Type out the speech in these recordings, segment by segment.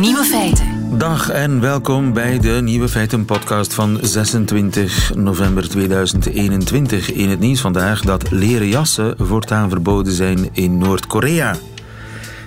Nieuwe feiten. Dag en welkom bij de Nieuwe Feiten podcast van 26 november 2021. In het nieuws vandaag dat leren jassen voortaan verboden zijn in Noord-Korea.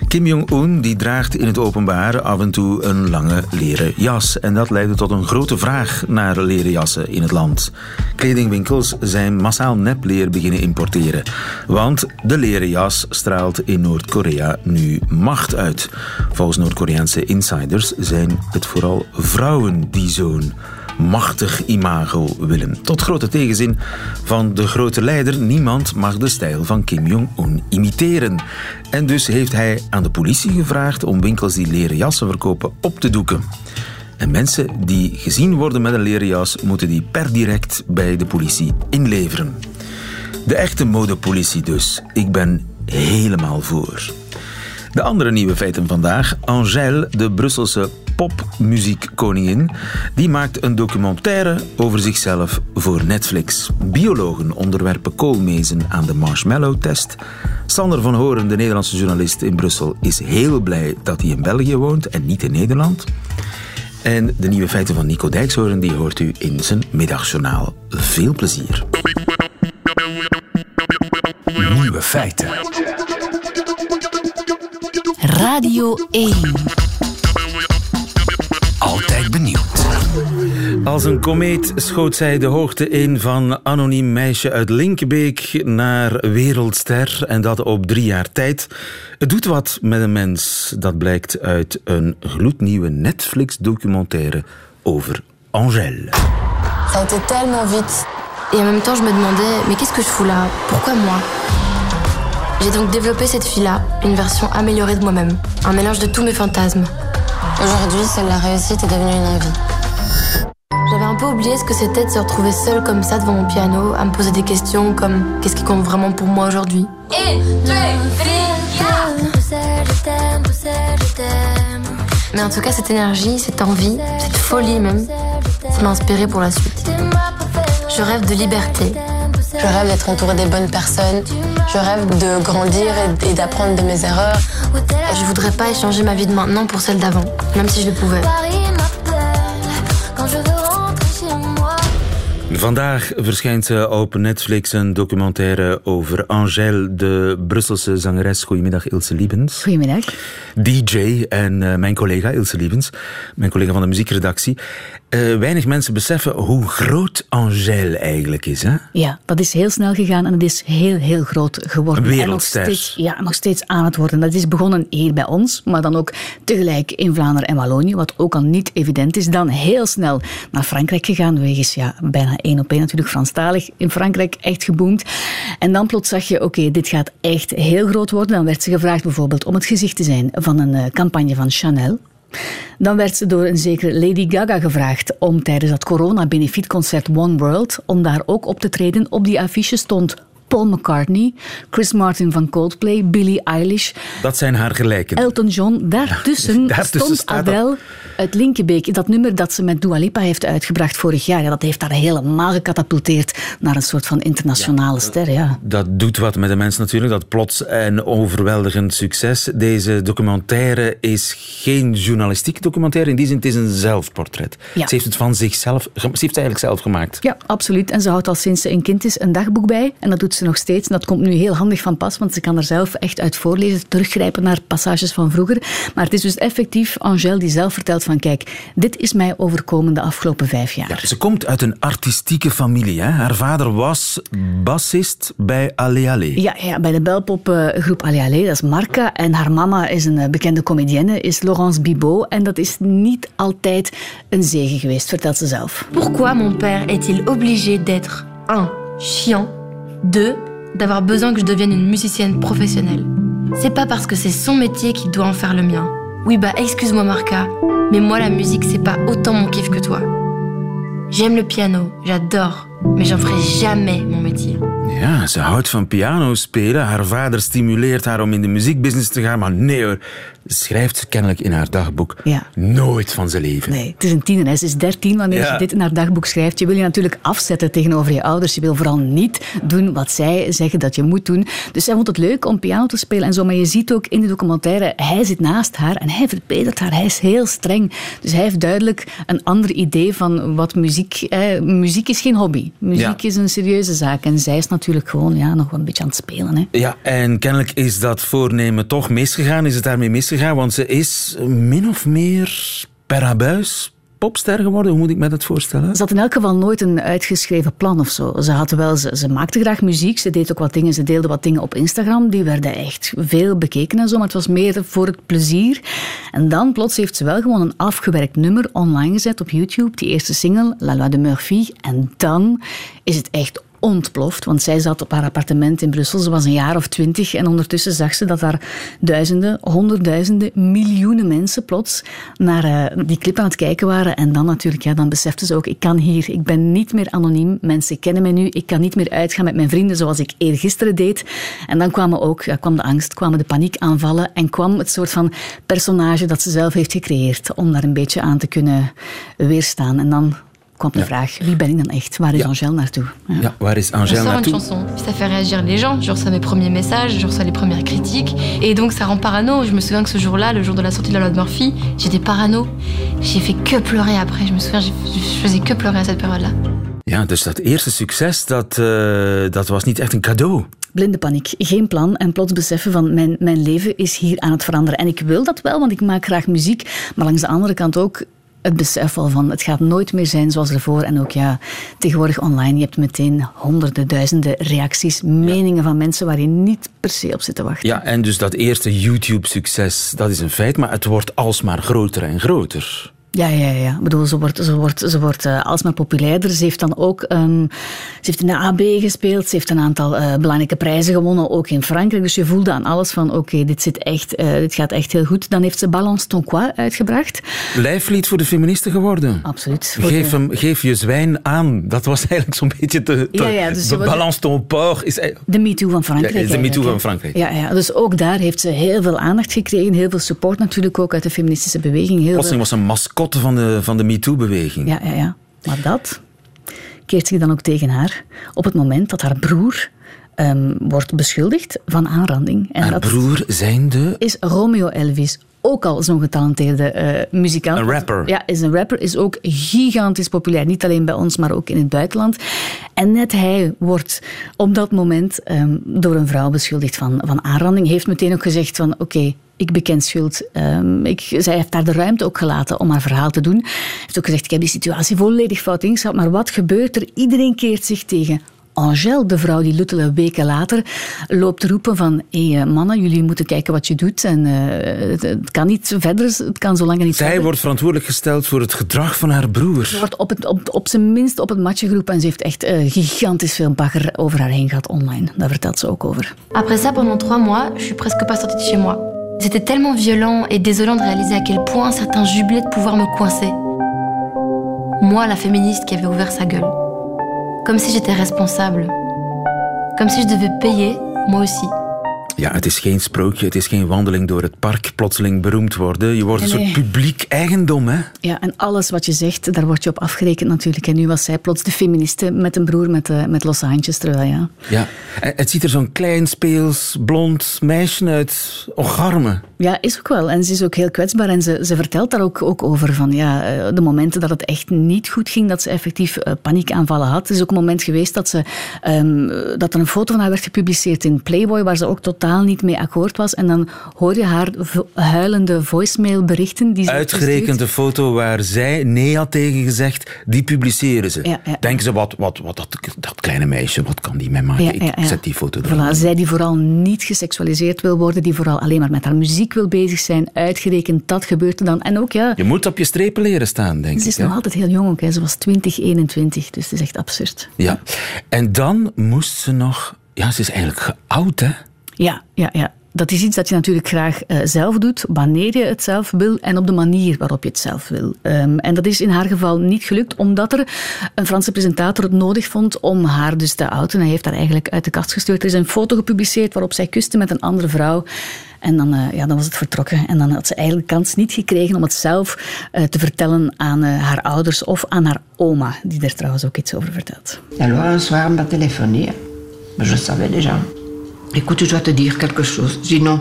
Kim Jong-un die draagt in het openbaar af en toe een lange leren jas. En dat leidde tot een grote vraag naar leren jassen in het land. Kledingwinkels zijn massaal nepleer beginnen importeren. Want de leren jas straalt in Noord-Korea nu macht uit. Volgens Noord-Koreaanse insiders zijn het vooral vrouwen die zo'n machtig imago willen. Tot grote tegenzin van de grote leider, niemand mag de stijl van Kim Jong-un imiteren. En dus heeft hij aan de politie gevraagd om winkels die leren jassen verkopen op te doeken. En mensen die gezien worden met een leren jas, moeten die per direct bij de politie inleveren. De echte modepolitie dus. Ik ben helemaal voor. De andere nieuwe feiten vandaag. Angèle, de Brusselse popmuziekkoningin, die maakt een documentaire over zichzelf voor Netflix. Biologen onderwerpen koolmezen aan de marshmallow-test. Sander van Horen, de Nederlandse journalist in Brussel, is heel blij dat hij in België woont en niet in Nederland. En de nieuwe feiten van Nico Dijkshoorn die hoort u in zijn middagjournaal. Veel plezier. Nieuwe feiten. Radio 1. Als een komeet schoot zij de hoogte in van anoniem meisje uit Linkebeek naar wereldster. En dat op drie jaar tijd. Het doet wat met een mens. Dat blijkt uit een gloednieuwe Netflix-documentaire over Angèle. Ça a été tellement vite. Et en même temps, je me demandais, mais qu'est-ce que je fous là Pourquoi moi J'ai donc développé cette fille-là, une version améliorée de moi-même. Un mélange de tous mes fantasmes. Aujourd'hui, seule la réussite est devenue une envie. J'avais un peu oublié ce que c'était de se retrouver seule comme ça devant mon piano, à me poser des questions comme qu'est-ce qui compte vraiment pour moi aujourd'hui? Mais en tout cas, cette énergie, cette envie, cette folie même, ça m'a inspirée pour la suite. Je rêve de liberté. Je rêve d'être entourée des bonnes personnes. Je rêve de grandir et d'apprendre de mes erreurs. Je voudrais pas échanger ma vie de maintenant pour celle d'avant, même si je le pouvais. Vandaag verschijnt op Netflix een documentaire over Angèle, de Brusselse zangeres. Goedemiddag, Ilse Liebens. Goedemiddag. DJ en uh, mijn collega Ilse Liebens, mijn collega van de muziekredactie. Uh, weinig mensen beseffen hoe groot Angèle eigenlijk is. Hè? Ja, dat is heel snel gegaan en het is heel, heel groot geworden. En nog steeds, ja, nog steeds aan het worden. Dat is begonnen hier bij ons, maar dan ook tegelijk in Vlaanderen en Wallonië, wat ook al niet evident is. Dan heel snel naar Frankrijk gegaan, wegens ja, bijna één op één natuurlijk Franstalig. In Frankrijk echt geboomd. En dan plots zag je, oké, okay, dit gaat echt heel groot worden. Dan werd ze gevraagd bijvoorbeeld om het gezicht te zijn van een uh, campagne van Chanel. Dan werd ze door een zekere Lady Gaga gevraagd om tijdens dat corona-benefietconcert One World, om daar ook op te treden. Op die affiche stond Paul McCartney, Chris Martin van Coldplay, Billie Eilish. Dat zijn haar gelijken. Elton John. Daartussen, Daartussen stond Adele uit Linkebeek. Dat nummer dat ze met Dua Lipa heeft uitgebracht vorig jaar. Ja, dat heeft haar helemaal gecatapulteerd naar een soort van internationale ja, ster. Ja. Dat doet wat met de mensen natuurlijk. Dat plots en overweldigend succes. Deze documentaire is geen journalistiek documentaire. In die zin, het is een zelfportret. Ja. Ze heeft het van zichzelf... Ze heeft het eigenlijk zelf gemaakt. Ja, absoluut. En ze houdt al sinds ze een kind is een dagboek bij. En dat doet ze nog steeds. En dat komt nu heel handig van pas, want ze kan er zelf echt uit voorlezen, teruggrijpen naar passages van vroeger. Maar het is dus effectief Angèle die zelf vertelt van kijk, dit is mij overkomen de afgelopen vijf jaar. Ja, ze komt uit een artistieke familie. Hè? Haar vader was bassist bij Alé Alé. Ja, ja, bij de belpopgroep Alé Alé, dat is Marca. En haar mama is een bekende comedienne, is Laurence Bibot. En dat is niet altijd een zegen geweest, vertelt ze zelf. Pourquoi mon père est-il obligé d'être un chiant Deux, d'avoir besoin que je devienne une musicienne professionnelle. C'est pas parce que c'est son métier qu'il doit en faire le mien. Oui, bah excuse-moi Marca, mais moi la musique c'est pas autant mon kiff que toi. J'aime le piano, j'adore, mais j'en ferai jamais mon métier. Ja, ze houdt van piano spelen. Haar vader stimuleert haar om in de muziekbusiness te gaan. Maar nee hoor, schrijft ze kennelijk in haar dagboek Ja. nooit van zijn leven. Nee, het is een tiener. hè. Ze is dertien wanneer Ja. je dit in haar dagboek schrijft. Je wil je natuurlijk afzetten tegenover je ouders. Je wil vooral niet doen wat zij zeggen dat je moet doen. Dus zij vond het leuk om piano te spelen en zo. Maar je ziet ook in de documentaire, hij zit naast haar en hij verbetert haar. Hij is heel streng. Dus hij heeft duidelijk een ander idee van wat muziek... Eh, muziek is geen hobby. Muziek Ja. is een serieuze zaak. En zij is natuurlijk gewoon ja, nog wel een beetje aan het spelen. Hè. Ja, en kennelijk is dat voornemen toch misgegaan. Is het daarmee misgegaan? Want ze is min of meer per abuis popster geworden. Hoe moet ik me dat voorstellen? Ze had in elk geval nooit een uitgeschreven plan of zo. Ze, had wel, ze, ze maakte graag muziek, ze deed ook wat dingen, ze deelde wat dingen op Instagram. Die werden echt veel bekeken en zo, maar het was meer voor het plezier. En dan plots heeft ze wel gewoon een afgewerkt nummer online gezet op YouTube, die eerste single, La Loi de Murphy. En dan is het echt ontploft, want zij zat op haar appartement in Brussel. Ze was een jaar of twintig en ondertussen zag ze dat daar duizenden, honderdduizenden, miljoenen mensen plots naar eh, die clip aan het kijken waren. En dan natuurlijk, ja, dan besefte ze ook, ik kan hier, ik ben niet meer anoniem, mensen kennen mij nu, ik kan niet meer uitgaan met mijn vrienden zoals ik eergisteren deed. En dan kwamen ook, ja, kwam de angst, kwamen de paniekaanvallen en kwam het soort van personage dat ze zelf heeft gecreëerd om daar een beetje aan te kunnen weerstaan. En dan kwam de vraag, wie ben ik dan echt? Waar is Ja. Angèle naartoe? Ja. Ja, waar is Angèle sort une naartoe? chanson, puis ça fait réagir les gens. Je reçois mes premiers messages, je reçois les premières critiques. Et donc ça rend parano. Je me souviens que ce jour-là, le jour de la sortie de la loi de Murphy, j'étais parano. J'ai fait que pleurer après. Je me souviens, je faisais que pleurer à cette période-là. Ja, dus dat eerste succes, dat, eh, dat was niet echt een cadeau. Blinde paniek, geen plan en plots beseffen van mijn, mijn leven is hier aan het veranderen. En ik wil dat wel, want ik maak graag muziek. Maar langs de andere kant ook het besef al van het gaat nooit meer zijn zoals ervoor. En ook ja, tegenwoordig online, je hebt meteen honderden, duizenden reacties, meningen van mensen waar je niet per se op zit te wachten. Ja, en dus dat eerste YouTube-succes, dat is een feit, maar het wordt alsmaar groter en groter. Ja, ja, ja. Ik bedoel, ze wordt, ze wordt, ze wordt eh, alsmaar populairder. Ze heeft dan ook ze heeft in de AB gespeeld. Ze heeft een aantal eh, belangrijke prijzen gewonnen, ook in Frankrijk. Dus je voelde aan alles van, oké, dit zit echt, eh, dit gaat echt heel goed. Dan heeft ze Balance ton quoi uitgebracht. Lijflied voor de feministen geworden. Absoluut. Geef, de- hem, geef je zwijn aan. Dat was eigenlijk zo'n beetje te... te Ja, ja, dus was- balance ton porc. Is, De MeToo van Frankrijk. Ja, de MeToo van. Frankrijk. Ja, ja, dus ook daar heeft ze heel veel aandacht gekregen. Heel veel support natuurlijk ook uit de feministische beweging. Heel Plotseling was een mascotte van de, van de MeToo-beweging. Ja, ja, ja. Maar dat keert zich dan ook tegen haar op het moment dat haar broer ehm, wordt beschuldigd van aanranding. En Haar dat broer zijnde... is Romeo Elvis. Ook al zo'n getalenteerde eh, muzikant. Een rapper. Ja, is een rapper. Is ook gigantisch populair. Niet alleen bij ons, maar ook in het buitenland. En net hij wordt op dat moment ehm, door een vrouw beschuldigd van, van aanranding. Heeft meteen ook gezegd van oké, ik beken schuld. Ehm, ik, zij heeft daar de ruimte ook gelaten om haar verhaal te doen. Heeft ook gezegd, ik heb die situatie volledig fout ingeschat. Maar wat gebeurt er? Iedereen keert zich tegen Angèle, de vrouw die luttele weken later loopt te roepen van hé hey, mannen, jullie moeten kijken wat je doet en eh, het, het kan niet verder, het kan zo lang niet Zij verder. wordt verantwoordelijk gesteld voor het gedrag van haar broer. Ze wordt op, het, op, op zijn minst op het matje geroepen en ze heeft echt eh, gigantisch veel bagger over haar heen gehad online. Daar vertelt ze ook over. Après ça, pendant trois mois, je suis presque pas sortie de chez moi. C'était tellement violent et désolant de réaliser à quel point certains jublaient de pouvoir me coincer. Moi, la féministe qui avait ouvert sa gueule. Comme si j'étais responsable. Comme si je devais payer, moi aussi. Ja, het is geen sprookje, het is geen wandeling door het park, plotseling beroemd worden. Je wordt een soort publiek eigendom, hè? Ja, en alles wat je zegt, daar word je op afgerekend natuurlijk. En nu was zij plots de feministe met een broer met, eh, met losse handjes. Terwijl ja, Ja. En het ziet er zo'n klein, speels, blond meisje uit. Ocharme. Ja, is ook wel. En ze is ook heel kwetsbaar. En ze, ze vertelt daar ook, ook over van ja, eh, de momenten dat het echt niet goed ging, dat ze effectief eh, paniekaanvallen had. Er is ook een moment geweest dat, ze, ehm, dat er een foto van haar werd gepubliceerd in Playboy, waar ze ook totaal niet mee akkoord was. En dan hoor je haar huilende voicemailberichten. Die ze Uitgerekend de foto waar zij nee had tegen gezegd, die publiceren ze. Ja, ja. Denken ze, wat, wat, wat dat, dat kleine meisje, wat kan die mij maken? Ik zet die foto er. Voilà, zij die vooral niet geseksualiseerd wil worden, die vooral alleen maar met haar muziek wil bezig zijn, uitgerekend, dat gebeurt er dan. En ook, ja, Je moet op je strepen leren staan, denk ze is ik. nog altijd heel jong ook. Hè. Ze was 20, 21, dus het is echt absurd. Ja. En dan moest ze nog... Ja, ze is eigenlijk geout, hè? Ja, ja, ja. dat is iets dat je natuurlijk graag uh, zelf doet, wanneer je het zelf wil en op de manier waarop je het zelf wil. Um, en dat is in haar geval niet gelukt, omdat er een Franse presentator het nodig vond om haar dus te outen. Hij heeft haar eigenlijk uit de kast gestuurd. Er is een foto gepubliceerd waarop zij kuste met een andere vrouw. En dan, uh, ja, dan was het vertrokken. En dan had ze eigenlijk de kans niet gekregen om het zelf uh, te vertellen aan haar ouders of aan haar oma, die er trouwens ook iets over vertelt. Alors, un soir, m'a téléphoné. Je savais déjà. Écoute, je dois te dire quelque chose. Je dis non.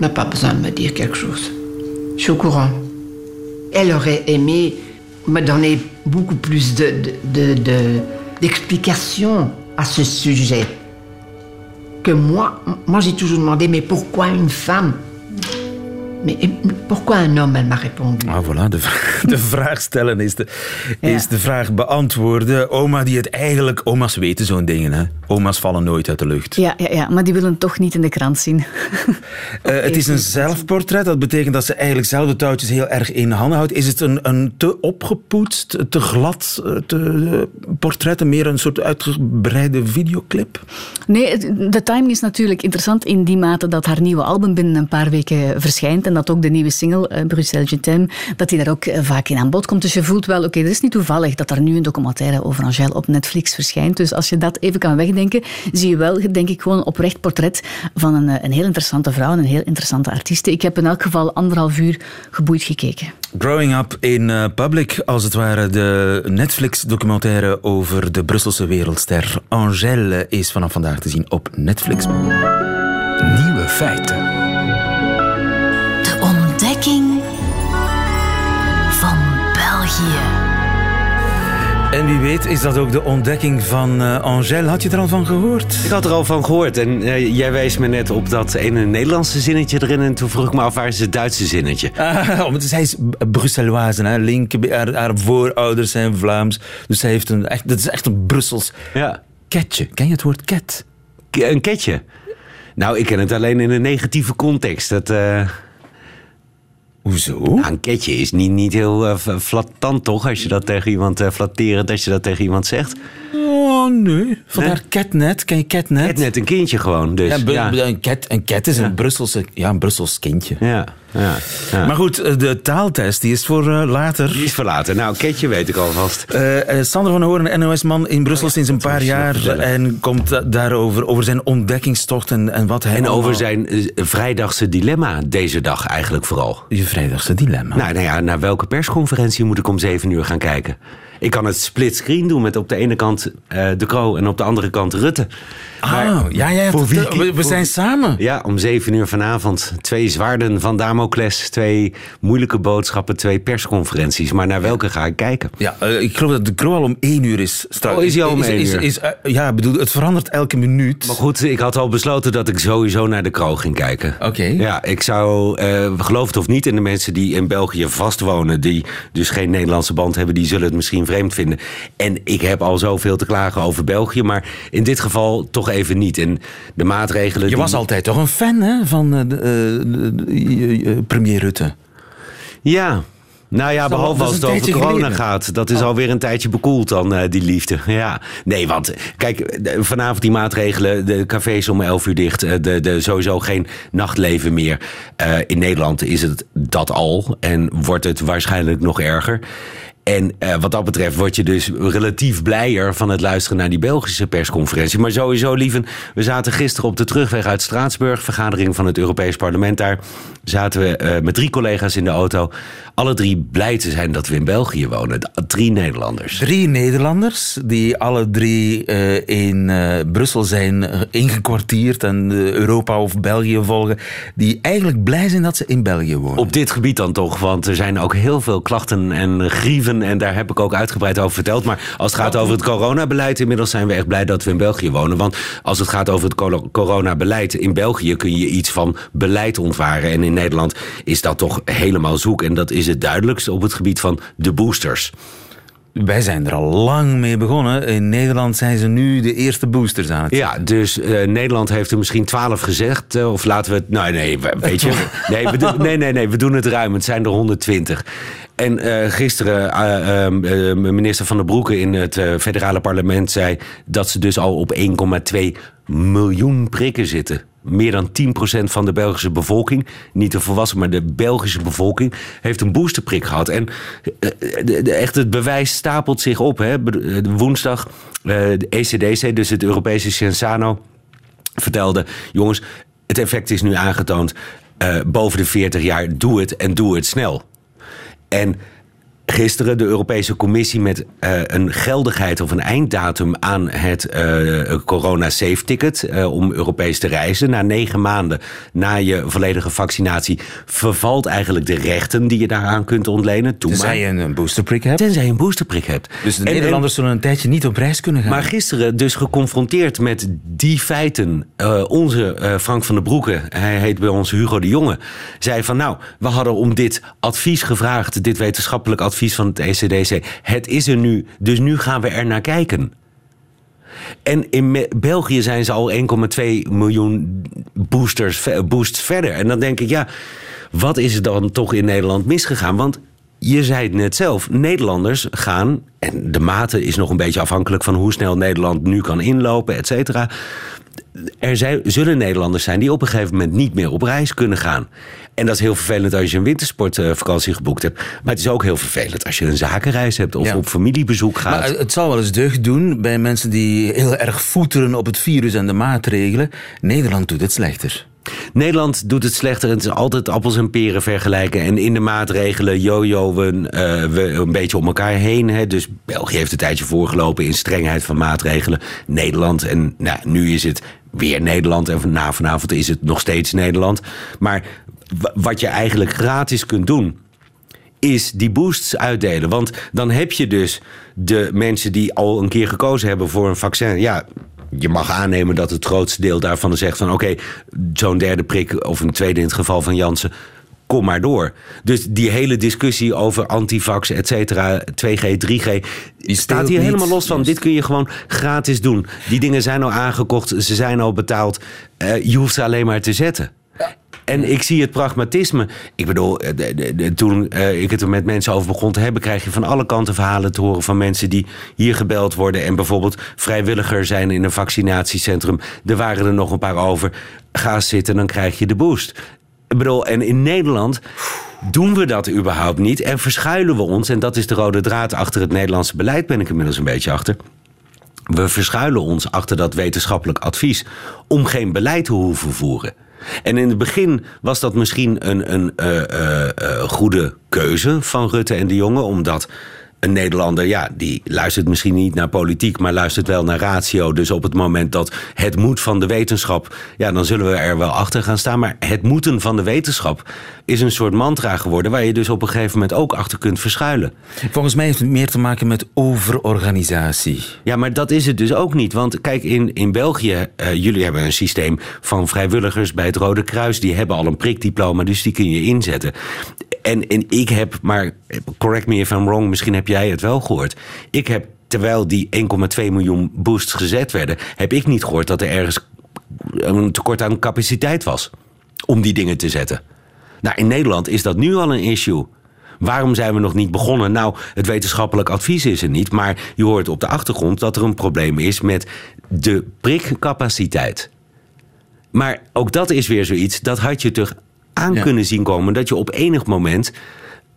n'a pas besoin de me dire quelque chose. Je suis au courant. Elle aurait aimé me donner beaucoup plus d'explications de, de, à ce sujet que moi. Moi, j'ai toujours demandé, mais pourquoi une femme Mais pourquoi un homme, elle m'a répondu. Ah, voilà, de, de vraag stellen is de, is de vraag beantwoorden. Oma die het eigenlijk... Oma's weten zo'n dingen, hè. Oma's vallen nooit uit de lucht. Ja, ja, ja maar die willen toch niet in de krant zien. uh, het is een zelfportret. Dat betekent dat ze eigenlijk zelf de touwtjes heel erg in handen houdt. Is het een, een te opgepoetst, te glad te, uh, portret? Meer een soort uitgebreide videoclip? Nee, de timing is natuurlijk interessant in die mate dat haar nieuwe album binnen een paar weken verschijnt. En dat ook de nieuwe single, uh, Bruxelles Je t'aime, dat die daar ook uh, vaak in aan bod komt. Dus je voelt wel, oké, okay, het is niet toevallig dat er nu een documentaire over Angèle op Netflix verschijnt. Dus als je dat even kan wegdenken, zie je wel, denk ik, gewoon een oprecht portret van een, een heel interessante vrouw en een heel interessante artieste. Ik heb in elk geval anderhalf uur geboeid gekeken. Growing Up in Public, als het ware de Netflix-documentaire over de Brusselse wereldster Angèle, is vanaf vandaag te zien op Netflix. Nieuwe feiten. En wie weet is dat ook de ontdekking van uh, Angèle. Had je er al van gehoord? Ik had er al van gehoord. En uh, jij wees me net op dat ene Nederlandse zinnetje erin. En toen vroeg ik me af, waar is het Duitse zinnetje? Ah, omdat zij is Brusseloise. Hè? Link, haar, haar, voorouders zijn Vlaams. Dus zij heeft een, echt, dat is echt een Brussels ja. ketje. Ken je het woord ket? K een ketje? Nou, ik ken het alleen in een negatieve context. Dat... Uh... Hoezo? Nou, een ketje is niet, niet heel uh, flattant, toch? Als je dat tegen iemand uh, flatterend, als je dat tegen iemand zegt. Oh, nee. Vandaar nee? catnet. Ken je catnet? Catnet, een kindje gewoon. Dus. Ja, ja. Een, cat, een cat is ja. een, Brusselse, ja, een Brussels kindje. Ja. Ja, ja. Maar goed, de taaltest die is voor uh, later. Die is voor later. Nou, Ketje weet ik alvast. Uh, uh, Sander van Hoorn, NOS-man in Brussel oh, ja, sinds een paar jaar. En komt daarover, over zijn ontdekkingstocht en, en wat hij. En allemaal... over zijn vrijdagse dilemma deze dag eigenlijk vooral. Je vrijdagse dilemma? Nou, nou ja, naar welke persconferentie moet ik om zeven uur gaan kijken? Ik kan het split screen doen met op de ene kant uh, De Croo en op de andere kant Rutte. Maar ja, ja, voor wie, we, we zijn samen. Ja, om zeven uur vanavond. Twee zwaarden van Damocles, twee moeilijke boodschappen, twee persconferenties. Maar naar welke ga ik kijken? Ja, uh, ik geloof dat De Croo al om één uur is. Straks. Oh, is hij al om één is, uur? Is, uh, ja, bedoel, het verandert elke minuut. Maar goed, ik had al besloten dat ik sowieso naar De Croo ging kijken. Oké. Okay. Ja, ik zou, uh, geloof het of niet, in de mensen die in België vastwonen, die dus geen Nederlandse band hebben, die zullen het misschien vreemd vinden. En ik heb al zoveel te klagen over België, maar in dit geval toch even niet. En de maatregelen. Je die... was altijd toch een fan hè, van uh, premier Rutte? Ja, nou ja, behalve als het over corona geleden. gaat. Dat is oh. alweer een tijdje bekoeld dan, uh, die liefde. Ja, nee, want kijk, vanavond die maatregelen. De cafés om 11 uur dicht. De, de, sowieso geen nachtleven meer. Uh, in Nederland is het dat al. En wordt het waarschijnlijk nog erger. En uh, wat dat betreft word je dus relatief blijer van het luisteren naar die Belgische persconferentie. Maar sowieso, lieven, we zaten gisteren op de terugweg uit Straatsburg, vergadering van het Europees Parlement daar. Zaten we uh, met drie collega's in de auto. Alle drie blij te zijn dat we in België wonen. Drie Nederlanders. Drie Nederlanders die alle drie uh, in Brussel zijn ingekwartierd en Europa of België volgen. Die eigenlijk blij zijn dat ze in België wonen. Op dit gebied dan toch, want er zijn ook heel veel klachten en grieven en daar heb ik ook uitgebreid over verteld. Maar als het gaat over het coronabeleid, inmiddels zijn we echt blij dat we in België wonen. Want als het gaat over het coronabeleid in België kun je iets van beleid ontwaren. En in Nederland is dat toch helemaal zoek. En dat is het duidelijkste op het gebied van de boosters. Wij zijn er al lang mee begonnen. In Nederland zijn ze nu de eerste boosters aan het Ja, dus uh, Nederland heeft er misschien twaalf gezegd. Uh, of laten we het... Nou, nee, weet je... Nee, we doen, nee, nee, nee, we doen het ruim. Het zijn er 120. En uh, gisteren uh, minister Van der Broeke in het federale parlement zei... dat ze dus al op 1,2 miljoen prikken zitten. Meer dan 10% van de Belgische bevolking, niet de volwassen, maar de Belgische bevolking, heeft een boosterprik gehad. En eh, echt het bewijs stapelt zich op. Hè. Woensdag, de ECDC, dus het Europese Cienzano, vertelde: jongens, het effect is nu aangetoond. boven de 40 jaar, doe het en doe het snel. En gisteren de Europese Commissie met uh, een geldigheid of een einddatum aan het uh, corona safe ticket uh, om Europees te reizen. Na negen maanden na je volledige vaccinatie vervalt eigenlijk de rechten die je daaraan kunt ontlenen. Tenzij je een boosterprik hebt. Tenzij je een boosterprik hebt. Dus de Nederlanders zullen een tijdje niet op reis kunnen gaan. Maar gisteren dus geconfronteerd met die feiten. onze Frank van der Broeke, hij heet bij ons Hugo de Jonge, zei van nou, we hadden om dit advies gevraagd, dit wetenschappelijk advies advies van het ECDC. Het is er nu, dus nu gaan we er naar kijken. En in België zijn ze al 1,2 miljoen boosters, boosts verder. En dan denk ik, ja, wat is er dan toch in Nederland misgegaan? Want je zei het net zelf, Nederlanders gaan, en de mate is nog een beetje afhankelijk van hoe snel Nederland nu kan inlopen, et cetera. Er zijn, zullen Nederlanders zijn die op een gegeven moment niet meer op reis kunnen gaan. En dat is heel vervelend als je een wintersportvakantie geboekt hebt. Maar het is ook heel vervelend als je een zakenreis hebt of op familiebezoek gaat. Maar het zal wel eens deugd doen bij mensen die heel erg voeteren op het virus en de maatregelen. Nederland doet het slechter. Nederland doet het slechter. Het is altijd appels en peren vergelijken. En in de maatregelen jojo we, uh, we een beetje om elkaar heen. Hè. Dus België heeft een tijdje voorgelopen in strengheid van maatregelen. Nederland en nou, nu is het weer Nederland. En na vanavond is het nog steeds Nederland. Maar wat je eigenlijk gratis kunt doen is die boosts uitdelen. Want dan heb je dus de mensen die al een keer gekozen hebben voor een vaccin. Ja, je mag aannemen dat het grootste deel daarvan zegt van... oké, zo'n derde prik, of een tweede in het geval van Jansen... kom maar door. Dus die hele discussie over antivax, et cetera, 2G, 3G... Die staat hier helemaal los van. Dit kun je gewoon gratis doen. Die dingen zijn al aangekocht, ze zijn al betaald. Uh, je hoeft ze alleen maar te zetten. En ik zie het pragmatisme. Ik bedoel, eh, toen uh, ik het er met mensen over begon te hebben, krijg je van alle kanten verhalen te horen van mensen die hier gebeld worden en bijvoorbeeld vrijwilliger zijn in een vaccinatiecentrum. Er waren er nog een paar over. Ga zitten, dan krijg je de boost. Bedoel, en in Nederland doen we dat überhaupt niet en verschuilen we ons. En dat is de rode draad achter het Nederlandse beleid, ben ik inmiddels een beetje achter. We verschuilen ons achter dat wetenschappelijk advies om geen beleid te hoeven voeren. En in het begin was dat misschien een, een uh, uh, goede keuze van Rutte en de Jonge, omdat een Nederlander, ja, die luistert misschien niet naar politiek, maar luistert wel naar ratio. Dus op het moment dat het moet van de wetenschap, ja, dan zullen we er wel achter gaan staan. Maar het moeten van de wetenschap is een soort mantra geworden waar je dus op een gegeven moment ook achter kunt verschuilen. Volgens mij heeft het meer te maken met overorganisatie. Ja, maar dat is het dus ook niet. Want kijk, in, in België, uh, jullie hebben een systeem van vrijwilligers bij het Rode Kruis. Die hebben al een prikdiploma, dus die kun je inzetten. En, en ik heb, maar correct me if I'm wrong, misschien heb jij het wel gehoord. Ik heb, terwijl die 1,2 miljoen boosts gezet werden, heb ik niet gehoord dat er ergens een tekort aan capaciteit was om die dingen te zetten. Nou, in Nederland is dat nu al een issue. Waarom zijn we nog niet begonnen? Nou, het wetenschappelijk advies is er niet. Maar je hoort op de achtergrond dat er een probleem is met de prikcapaciteit. Maar ook dat is weer zoiets, dat had je toch aan kunnen zien komen dat je op enig moment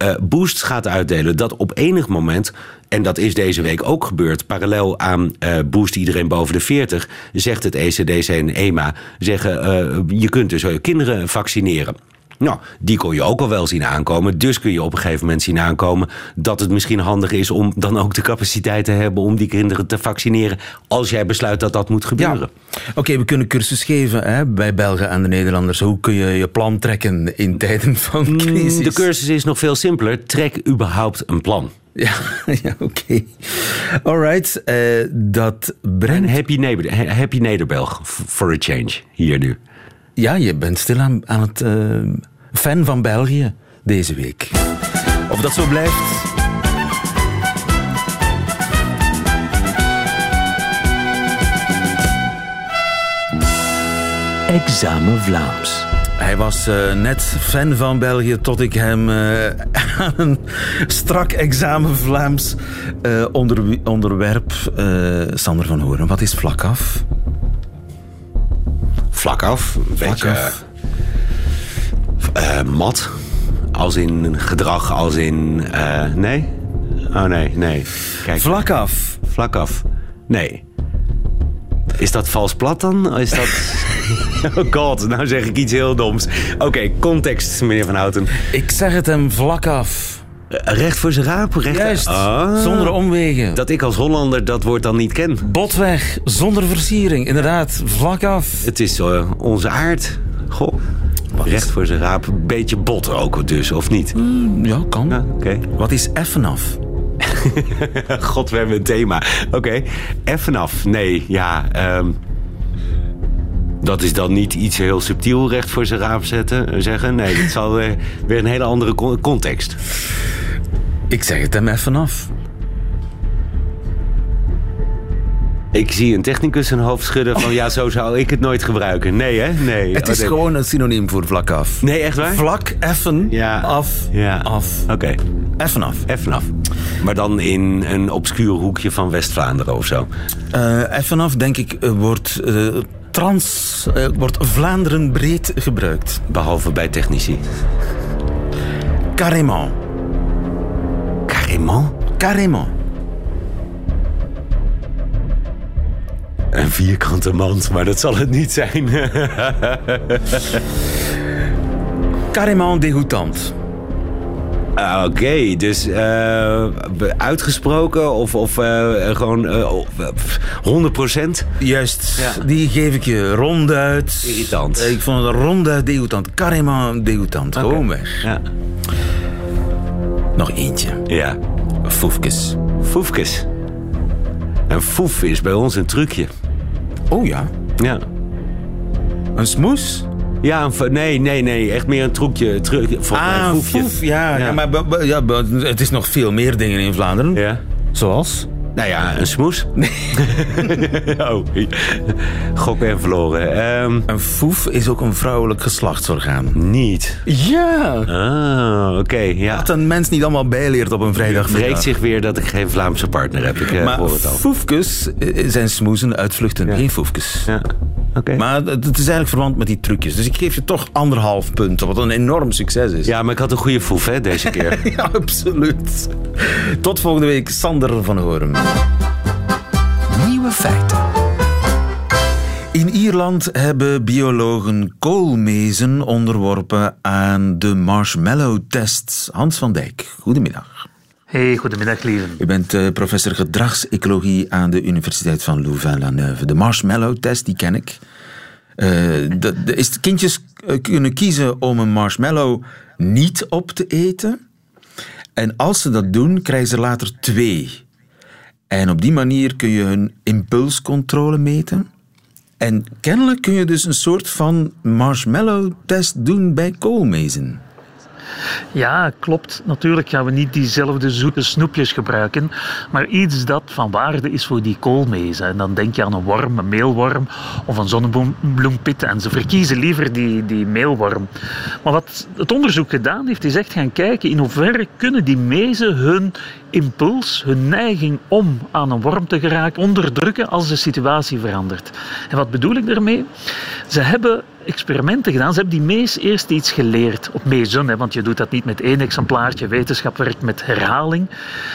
uh, boosts gaat uitdelen. Dat op enig moment, en dat is deze week ook gebeurd, parallel aan uh, boost iedereen boven de 40, zegt het ECDC en EMA, zeggen uh, je kunt dus je kinderen vaccineren. Nou, die kon je ook al wel zien aankomen. Dus kun je op een gegeven moment zien aankomen dat het misschien handig is om dan ook de capaciteit te hebben om die kinderen te vaccineren. Als jij besluit dat dat moet gebeuren. Oké, we kunnen cursus geven hè, bij Belgen en de Nederlanders. Hoe kun je je plan trekken in tijden van mm, crisis? De cursus is nog veel simpeler. Trek überhaupt een plan. Ja, ja oké. Okay. Alright, uh, dat brengt... Happy, neighbor, happy Nederbelg, for a change, hier nu. Ja, je bent stil aan, aan het uh, fan van België deze week. Of dat zo blijft. Examen Vlaams. Hij was uh, net fan van België tot ik hem uh, aan een strak examen Vlaams uh, onder, onderwerp. Sander van Horen, wat is vlak af? Vlak af. Een Vlak beetje af. eh, mat. Als in gedrag, als in... eh, nee? Oh nee, nee. Kijk, Vlak af. vlak af. Nee. Is dat vals plat dan? Is dat... oh god, nou zeg ik iets heel doms. Oké, context, meneer Van Houten. Ik zeg het hem vlak af. Recht voor zijn raap? Recht... Juist. Ah. Zonder omwegen. Dat ik als Hollander dat woord dan niet ken. Botweg, zonder versiering. Inderdaad, vlak af. Het is eh, onze aard. Goh. Recht voor zijn raap. Beetje bot ook dus, of niet? Ja, kan. Ja, Oké. Wat is effen af? God, we hebben een thema. Oké, even af. Nee, ja. ehm, dat is dan niet iets heel subtiel recht voor zijn raap zetten, eh, zeggen. Nee, dat zal eh, weer een hele andere con- context. Ik zeg het hem effen af. Ik zie een technicus zijn hoofd schudden van... ja, zo zou ik het nooit gebruiken. Nee, hè? Nee. Het Oh, is nee. gewoon een synoniem voor vlak af. Nee, echt waar? Vlak, effen, Ja. af, Ja. af. Oké, Effen af. even af. Maar dan in een obscuur hoekje van West-Vlaanderen of zo. Eh effen af, denk ik, wordt, trans, eh, wordt Vlaanderen breed gebruikt. Behalve bij technici. Carrément. Carrément? Carrément. Een vierkante mand, maar dat zal het niet zijn. Carrément dégoûtant. Ah, Oké, dus eh, uitgesproken of, of eh, gewoon eh, oh, eh, 100%? Juist, Ja. die geef ik je ronduit. Irritant. Ik vond het ronduit dégoûtant. Carrément dégoûtant. Gewoon weg. Ja. Nog eentje. ja. Foefkes. Foefkes. En foef is bij ons een trucje. Oh ja. Ja. Een smoes? Ja, een nee, nee, nee. Echt meer een trucje volgens mij een Ah, foefje. foef. Ja, ja. Ja. maar ja, het is nog veel meer dingen in Vlaanderen. Ja. Zoals? Nou ja, een smoes. oh, gokken en verloren. Ehm, Een foef is ook een vrouwelijk geslachtsorgaan. niet. Ja. Ah, oké, ja. Dat een mens niet allemaal bijleert op een vrijdag. Vreet zich weer dat ik geen Vlaamse partner heb. Ik eh, Maar het foefkes eh, zijn smoezen uitvluchten, geen foefkes. Ja, Maar het is eigenlijk verwant met die trucjes. Dus ik geef je toch anderhalf punt, wat een enorm succes is. Ja, maar ik had een goede foef, hè, deze keer. Ja, absoluut. Tot volgende week, Sander van Hoorn. Nieuwe feiten. In Ierland hebben biologen koolmezen onderworpen aan de marshmallow-test. Hans van Dijk, goedemiddag. Hey, goedemiddag, lieve. U bent eh, professor gedragsecologie aan de Universiteit van Louvain-la-Neuve. De marshmallow-test, die ken ik. Eh, de, is kindjes eh, kunnen kiezen om een marshmallow niet op te eten. En als ze dat doen, krijgen ze later twee. En op die manier kun je hun impulscontrole meten. En kennelijk kun je dus een soort van marshmallow-test doen bij koolmezen. Ja, klopt. Natuurlijk gaan we niet diezelfde zoete snoepjes gebruiken, maar iets dat van waarde is voor die koolmezen. En dan denk je aan een worm, een meelworm of een zonnebloempit. En ze verkiezen liever die, die meelworm. Maar wat het onderzoek gedaan heeft, is echt gaan kijken in hoeverre kunnen die mezen hun impuls, hun neiging om aan een worm te geraken, onderdrukken als de situatie verandert. En wat bedoel ik daarmee? Ze hebben experimenten gedaan. Ze hebben die mees eerst iets geleerd. Op mezen, hè, want je doet dat niet met één exemplaartje. Wetenschap werkt met herhaling.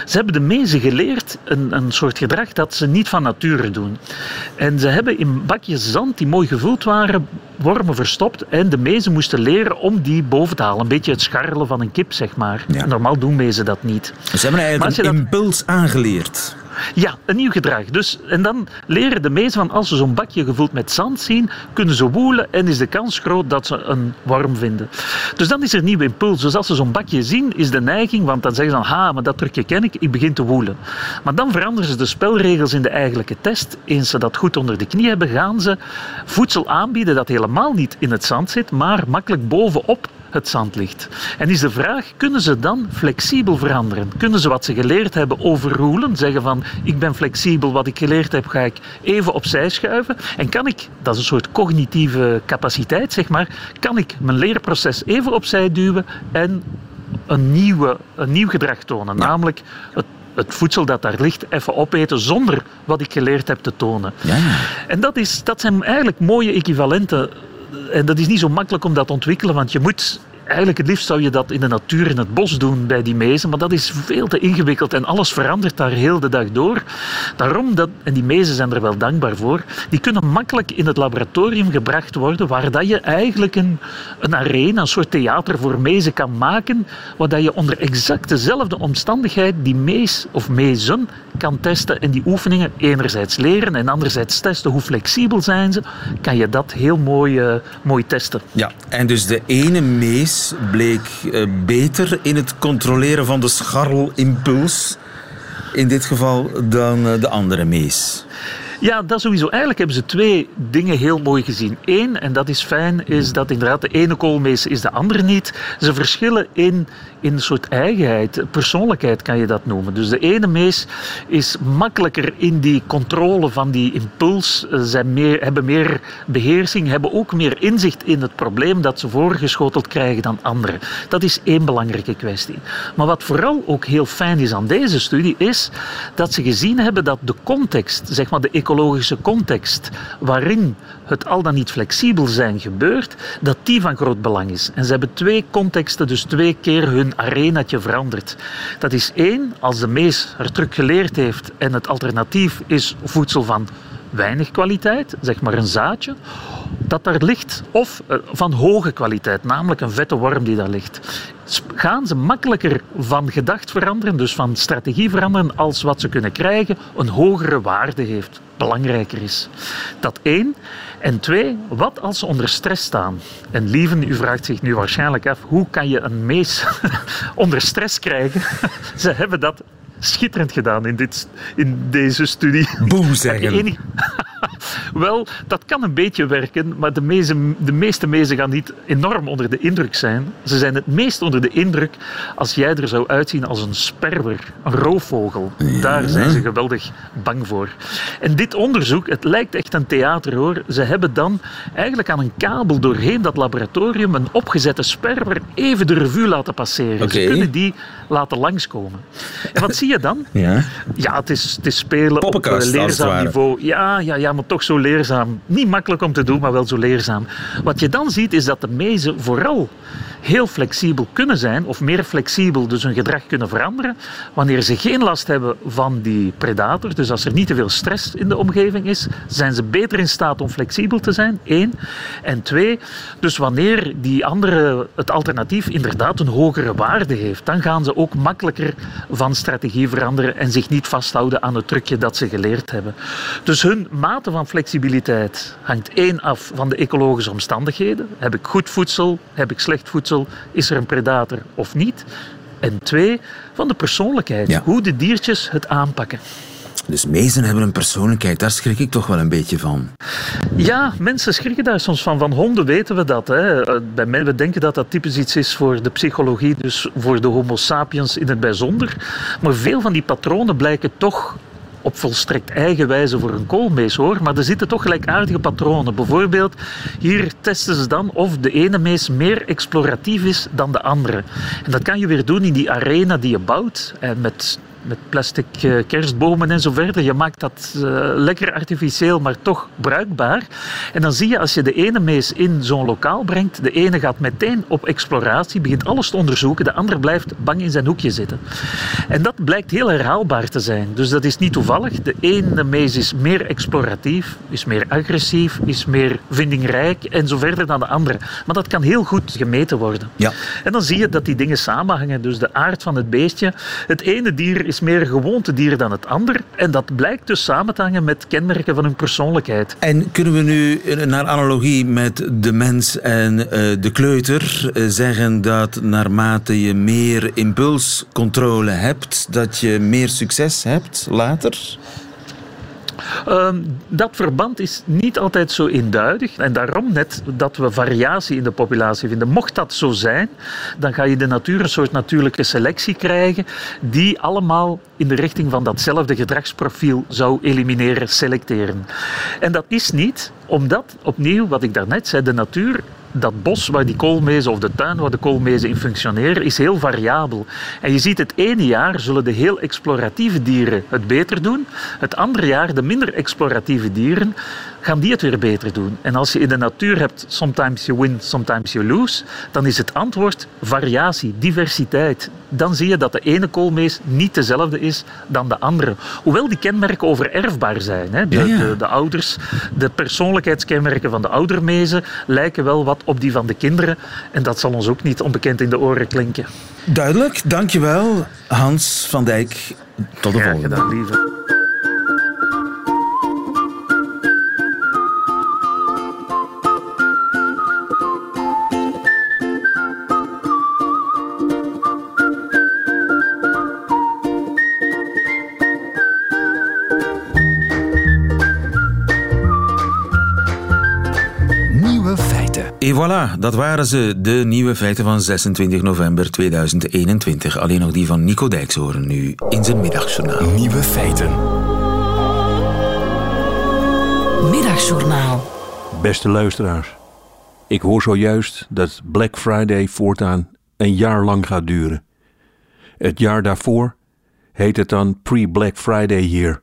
Ze hebben de mezen geleerd een, een soort gedrag dat ze niet van nature doen. En ze hebben in bakjes zand die mooi gevuld waren, wormen verstopt. En de mezen moesten leren om die boven te halen. Een beetje het scharrelen van een kip, zeg maar. Ja. Normaal doen mezen dat niet. Ze hebben eigenlijk een dat- impuls aangeleerd. Ja, een nieuw gedrag. Dus, en dan leren de mezen van als ze zo'n bakje gevuld met zand zien, kunnen ze woelen en is de kans groot dat ze een worm vinden. Dus dan is er een nieuwe impuls. Dus als ze zo'n bakje zien, is de neiging, want dan zeggen ze dan, ha, maar dat trucje ken ik, ik begin te woelen. Maar dan veranderen ze de spelregels in de eigenlijke test. Eens ze dat goed onder de knie hebben, gaan ze voedsel aanbieden dat helemaal niet in het zand zit, maar makkelijk bovenop het zand ligt. En is de vraag, kunnen ze dan flexibel veranderen? Kunnen ze wat ze geleerd hebben overroelen? Zeggen van, ik ben flexibel, wat ik geleerd heb ga ik even opzij schuiven. En kan ik, dat is een soort cognitieve capaciteit zeg maar, kan ik mijn leerproces even opzij duwen en een, nieuwe, een nieuw gedrag tonen. Namelijk het het voedsel dat daar ligt even opeten zonder wat ik geleerd heb te tonen. Ja, ja. En dat, is, dat zijn eigenlijk mooie equivalenten. En dat is niet zo makkelijk om dat te ontwikkelen, want je moet eigenlijk het liefst zou je dat in de natuur, in het bos doen bij die mezen, maar dat is veel te ingewikkeld en alles verandert daar heel de dag door. Daarom, dat, en die mezen zijn er wel dankbaar voor, die kunnen makkelijk in het laboratorium gebracht worden, waar dat je eigenlijk een, een arena, een soort theater voor mezen kan maken, waar dat je onder exact dezelfde omstandigheid die mees of mezen kan testen en die oefeningen enerzijds leren en anderzijds testen hoe flexibel zijn ze, kan je dat heel mooi, uh, mooi testen. Ja, en dus de ene mees bleek uh, beter in het controleren van de scharrelimpuls in dit geval dan uh, de andere mees. Ja, dat sowieso. Eigenlijk hebben ze twee dingen heel mooi gezien. Eén, en dat is fijn, is dat inderdaad de ene koolmees is de andere niet. Ze verschillen in, in een soort eigenheid, persoonlijkheid kan je dat noemen. Dus de ene mees is makkelijker in die controle van die impuls. Ze meer, hebben meer beheersing, hebben ook meer inzicht in het probleem dat ze voorgeschoteld krijgen dan anderen. Dat is één belangrijke kwestie. Maar wat vooral ook heel fijn is aan deze studie, is dat ze gezien hebben dat de context, zeg maar de ecologische context waarin het al dan niet flexibel zijn gebeurt, dat die van groot belang is. En ze hebben twee contexten, dus twee keer hun arenatje veranderd. Dat is één, als de mees er terug geleerd heeft en het alternatief is voedsel van weinig kwaliteit, zeg maar een zaadje, dat daar ligt, of van hoge kwaliteit, namelijk een vette worm die daar ligt. Gaan ze makkelijker van gedacht veranderen, dus van strategie veranderen, als wat ze kunnen krijgen een hogere waarde heeft, belangrijker is. Dat één. En twee, wat als ze onder stress staan? En Lieven, u vraagt zich nu waarschijnlijk af, hoe kan je een mees onder stress krijgen? ze hebben dat schitterend gedaan in, dit, in deze studie. Boem zeggen. Wel, dat kan een beetje werken, maar de, meeste, de meeste mezen gaan niet enorm onder de indruk zijn. Ze zijn het meest onder de indruk als jij er zou uitzien als een sperwer, een roofvogel. Daar zijn ze geweldig bang voor. En dit onderzoek, het lijkt echt een theater hoor. Ze hebben dan eigenlijk aan een kabel doorheen dat laboratorium een opgezette sperwer even de revue laten passeren. Okay. Ze kunnen die laten langskomen. En wat zie je dan? Ja, ja het, is, het is spelen op een leerzaam niveau. Ja, ja, ja, maar toch zo leerzaam. Niet makkelijk om te doen, maar wel zo leerzaam. Wat je dan ziet is dat de mezen vooral heel flexibel kunnen zijn, of meer flexibel, dus hun gedrag kunnen veranderen, wanneer ze geen last hebben van die predator. Dus als er niet te veel stress in de omgeving is, zijn ze beter in staat om flexibel te zijn, één. En twee, dus wanneer die andere, het alternatief inderdaad een hogere waarde heeft, dan gaan ze ook makkelijker van strategie veranderen en zich niet vasthouden aan het trucje dat ze geleerd hebben. Dus hun mate van flexibiliteit hangt één af van de ecologische omstandigheden. Heb ik goed voedsel? Heb ik slecht voedsel? Is er een predator of niet? En twee, van de persoonlijkheid. Ja. Hoe de diertjes het aanpakken. Dus mezen hebben een persoonlijkheid, daar schrik ik toch wel een beetje van. Ja, mensen schrikken daar soms van. Van honden weten we dat. Hè. Bij mij, we denken dat dat typisch iets is voor de psychologie, dus voor de homo sapiens in het bijzonder. Maar veel van die patronen blijken toch op volstrekt eigen wijze voor een koolmees hoor, maar er zitten toch gelijkaardige patronen. Bijvoorbeeld, hier testen ze dan of de ene mees meer exploratief is dan de andere. En dat kan je weer doen in die arena die je bouwt, en met met plastic uh, kerstbomen en zo verder. Je maakt dat uh, lekker artificieel, maar toch bruikbaar. En dan zie je als je de ene mees in zo'n lokaal brengt, de ene gaat meteen op exploratie, begint alles te onderzoeken, de andere blijft bang in zijn hoekje zitten. En dat blijkt heel herhaalbaar te zijn. Dus dat is niet toevallig. De ene mees is meer exploratief, is meer agressief, is meer vindingrijk en zo verder dan de andere. Maar dat kan heel goed gemeten worden. Ja. En dan zie je dat die dingen samenhangen. Dus de aard van het beestje. Het ene dier is meer gewoontedier dan het ander. En dat blijkt dus samen te hangen met kenmerken van hun persoonlijkheid. En kunnen we nu, naar analogie met de mens en uh, de kleuter, uh, zeggen dat naarmate je meer impulscontrole hebt, dat je meer succes hebt later? Um, dat verband is niet altijd zo eenduidig. En daarom net dat we variatie in de populatie vinden. Mocht dat zo zijn, dan ga je de natuur een soort natuurlijke selectie krijgen die allemaal in de richting van datzelfde gedragsprofiel zou elimineren, selecteren. En dat is niet omdat, opnieuw, wat ik daarnet zei, de natuur dat bos waar die koolmezen of de tuin waar de koolmezen in functioneren is heel variabel. En je ziet het ene jaar zullen de heel exploratieve dieren het beter doen. Het andere jaar de minder exploratieve dieren gaan die het weer beter doen. En als je in de natuur hebt sometimes you win, sometimes you lose, dan is het antwoord variatie, diversiteit. Dan zie je dat de ene koolmees niet dezelfde is dan de andere. Hoewel die kenmerken overerfbaar zijn. Hè. De, De, de, ouders, de persoonlijkheidskenmerken van de oudermezen lijken wel wat op die van de kinderen. En dat zal ons ook niet onbekend in de oren klinken. Duidelijk, dankjewel Hans van Dijk. Tot de volgende. Gedaan, lieve. Et voilà, dat waren ze, de nieuwe feiten van 26 november 2021. Alleen nog die van Nico Dijkshoorn nu in zijn middagjournaal. Nieuwe feiten. Middagjournaal. Beste luisteraars, ik hoor zojuist dat Black Friday voortaan een jaar lang gaat duren. Het jaar daarvoor heet het dan Pre-Black Friday Year.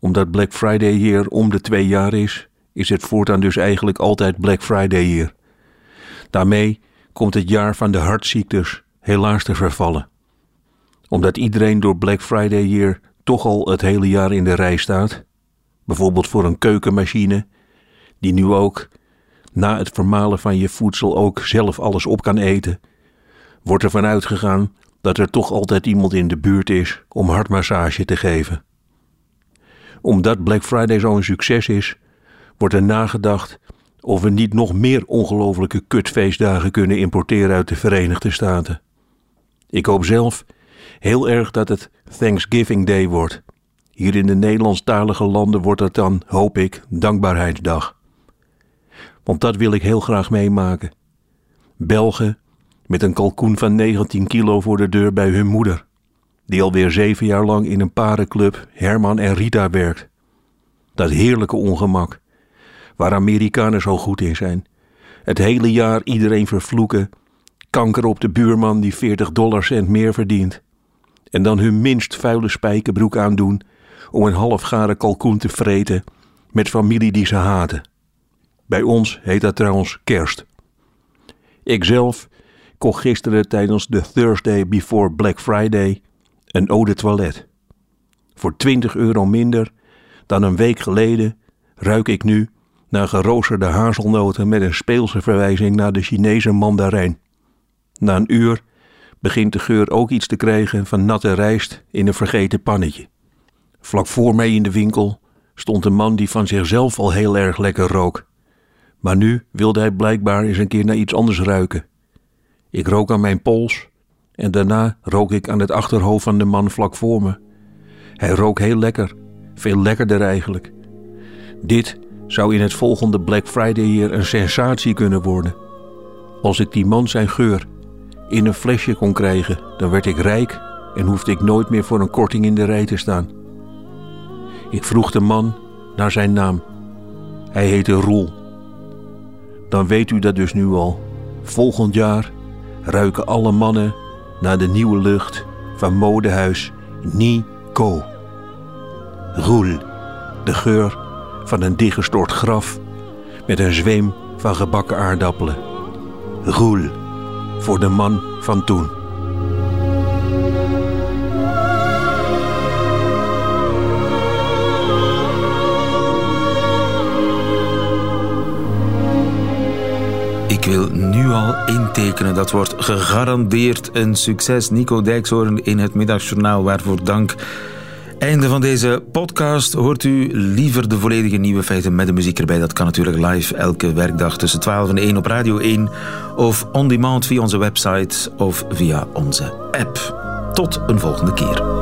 Omdat Black Friday Year om de twee jaar is, is het voortaan dus eigenlijk altijd Black Friday Year. Daarmee komt het jaar van de hartziektes helaas te vervallen. Omdat iedereen door Black Friday Year toch al het hele jaar in de rij staat, bijvoorbeeld voor een keukenmachine, die nu ook na het vermalen van je voedsel ook zelf alles op kan eten, wordt er vanuit gegaan dat er toch altijd iemand in de buurt is om hartmassage te geven. Omdat Black Friday zo'n succes is, wordt er nagedacht of we niet nog meer ongelofelijke kutfeestdagen kunnen importeren uit de Verenigde Staten. Ik hoop zelf heel erg dat het Thanksgiving Day wordt. Hier in de Nederlandstalige landen wordt dat dan, hoop ik, Dankbaarheidsdag. Want dat wil ik heel graag meemaken. Belgen met een kalkoen van 19 kilo voor de deur bij hun moeder, die alweer zeven jaar lang in een parenclub Herman en Rita werkt. Dat heerlijke ongemak, waar Amerikanen zo goed in zijn. Het hele jaar iedereen vervloeken, kanker op de buurman die 40 dollarcent meer verdient. En dan hun minst vuile spijkerbroek aandoen om een halfgare kalkoen te vreten met familie die ze haten. Bij ons heet dat trouwens kerst. Ikzelf kocht gisteren tijdens de Thursday before Black Friday een eau de toilet. Voor 20 euro minder dan een week geleden ruik ik nu naar geroosterde hazelnoten met een speelse verwijzing naar de Chinese mandarijn. Na een uur begint de geur ook iets te krijgen van natte rijst in een vergeten pannetje. Vlak voor mij in de winkel stond een man die van zichzelf al heel erg lekker rook. Maar nu wilde hij blijkbaar eens een keer naar iets anders ruiken. Ik rook aan mijn pols en daarna rook ik aan het achterhoofd van de man vlak voor me. Hij rook heel lekker, veel lekkerder eigenlijk. Dit zou in het volgende Black Friday hier een sensatie kunnen worden. Als ik die man zijn geur in een flesje kon krijgen, dan werd ik rijk en hoefde ik nooit meer voor een korting in de rij te staan. Ik vroeg de man naar zijn naam. Hij heette Roel. Dan weet u dat dus nu al. Volgend jaar ruiken alle mannen naar de nieuwe lucht van modehuis Nico. Roel, de geur van een dichtgestort graf met een zweem van gebakken aardappelen. Roel, voor de man van toen. Ik wil nu al intekenen. Dat wordt gegarandeerd een succes. Nico Dijkshoorn in het Middagjournaal. Waarvoor dank. Einde van deze podcast. Hoort u liever de volledige nieuwe feiten met de muziek erbij? Dat kan natuurlijk live elke werkdag tussen 12 en 1 op Radio 1. Of on demand via onze website of via onze app. Tot een volgende keer.